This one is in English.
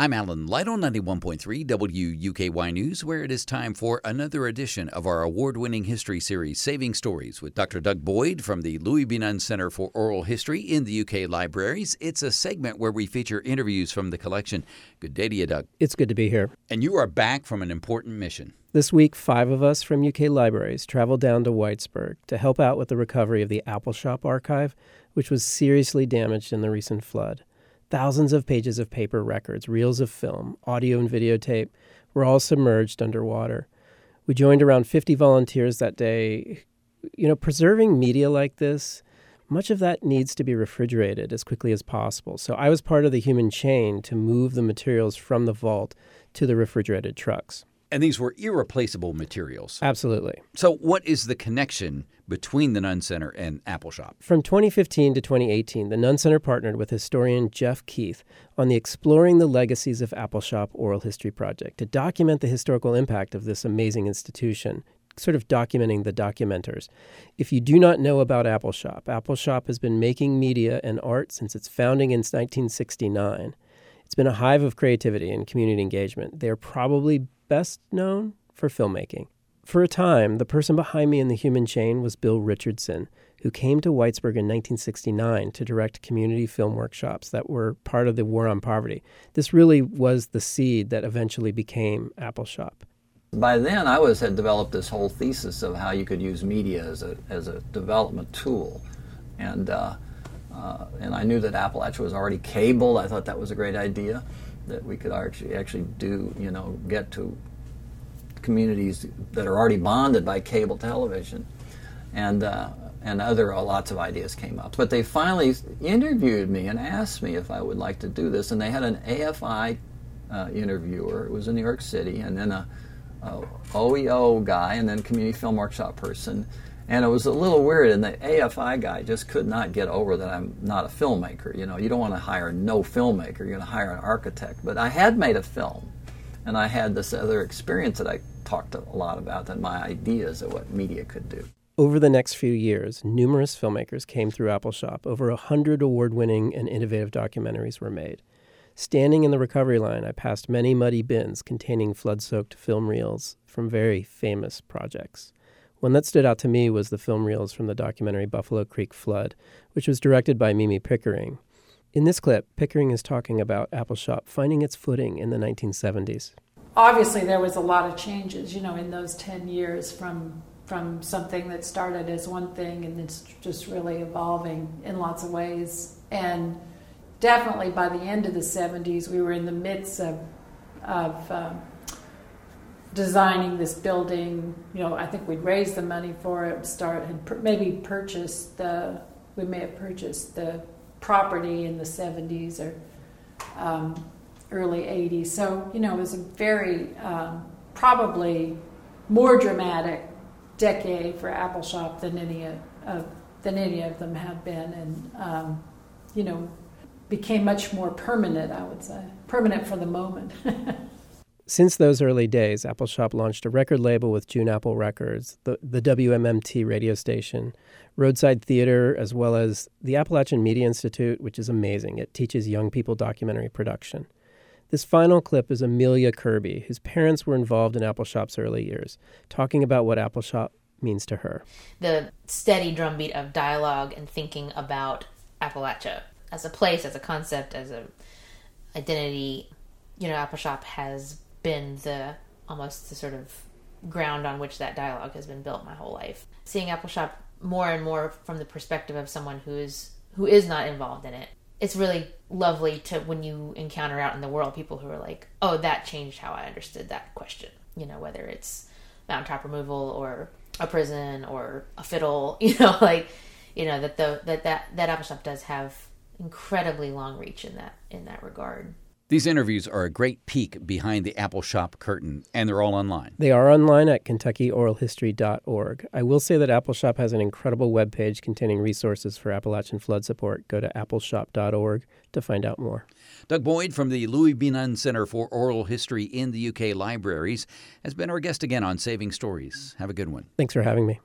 I'm Alan Lytle, 91.3 WUKY News, where it is time for another edition of our award winning history series, Saving Stories, with Dr. Doug Boyd from the Louis B. Nunn Center for Oral History in the UK Libraries. It's a segment where we feature interviews from the collection. Good day to you, Doug. It's good to be here. And you are back from an important mission. This week, five of us from UK Libraries traveled down to Whitesburg to help out with the recovery of the Appalshop archive, which was seriously damaged in the recent flood. Thousands of pages of paper records, reels of film, audio and videotape were all submerged underwater. We joined around 50 volunteers that day. You know, preserving media like this, much of that needs to be refrigerated as quickly as possible. So I was part of the human chain to move the materials from the vault to the refrigerated trucks. And these were irreplaceable materials. Absolutely. So, what is the connection between the Nunn Center and Appalshop? From 2015 to 2018, the Nunn Center partnered with historian Jeff Keith on the Exploring the Legacies of Appalshop Oral History project to document the historical impact of this amazing institution, sort of documenting the documenters. If you do not know about Appalshop, Apple Shop has been making media and art since its founding in 1969. It's been a hive of creativity and community engagement. They are probably best known for filmmaking. For a time, the person behind me in the human chain was Bill Richardson, who came to Whitesburg in 1969 to direct community film workshops that were part of the War on Poverty. This really was the seed that eventually became Appalshop. By then, I was had developed this whole thesis of how you could use media as a as a development tool, and uh, uh, and I knew that Appalachia was already cabled. I thought that was a great idea that we could actually actually do you know get to communities that are already bonded by cable television, and uh, and other uh, lots of ideas came up. But they finally interviewed me and asked me if I would like to do this, and they had an AFI uh, interviewer. It was in New York City, and then a, a OEO guy, and then community film workshop person. And it was a little weird, and the AFI guy just could not get over that I'm not a filmmaker. You know, you don't want to hire no filmmaker, you're going to hire an architect. But I had made a film, and I had this other experience that I talked a lot about, that my ideas of what media could do. Over the next few years, numerous filmmakers came through Appalshop. Over a hundred award winning and innovative documentaries were made. Standing in the recovery line, I passed many muddy bins containing flood soaked film reels from very famous projects. One that stood out to me was the film reels from the documentary Buffalo Creek Flood, which was directed by Mimi Pickering. In this clip, Pickering is talking about Appalshop finding its footing in the 1970s. Obviously, there was a lot of changes, you know, in those 10 years from from something that started as one thing and it's just really evolving in lots of ways. And definitely by the end of the 70s, we were in the midst of, of um, designing this building. You know, I think we'd raised the money for it, start and maybe purchased the. We may have purchased the property in the 70s or um, early 80s. So you know, it was a very um, probably more dramatic decade for Appalshop than any of than any of them have been, and um, you know, became much more permanent. I would say permanent for the moment. Since those early days, Appalshop launched a record label with June Appal Records, the, the WMMT radio station, Roadside Theater, as well as the Appalachian Media Institute, which is amazing. It teaches young people documentary production. This final clip is Amelia Kirby, whose parents were involved in Appalshop's early years, talking about what Appalshop means to her. The steady drumbeat of dialogue and thinking about Appalachia as a place, as a concept, as a identity. You know, Appalshop has been the almost the sort of ground on which that dialogue has been built my whole life. Seeing Appalshop more and more from the perspective of someone who is who is not involved in it. It's really lovely to when you encounter out in the world people who are like, "Oh, that changed how I understood that question." You know, whether it's mountaintop removal or a prison or a fiddle, you know, like you know that the that that that Appalshop does have incredibly long reach in that in that regard. These interviews are a great peek behind the Appalshop curtain, and they're all online. They are online at KentuckyOralHistory.org. I will say that Appalshop has an incredible webpage containing resources for Appalachian flood support. Go to appalshop.org to find out more. Doug Boyd from the Louis B. Nunn Center for Oral History in the UK Libraries has been our guest again on Saving Stories. Have a good one. Thanks for having me.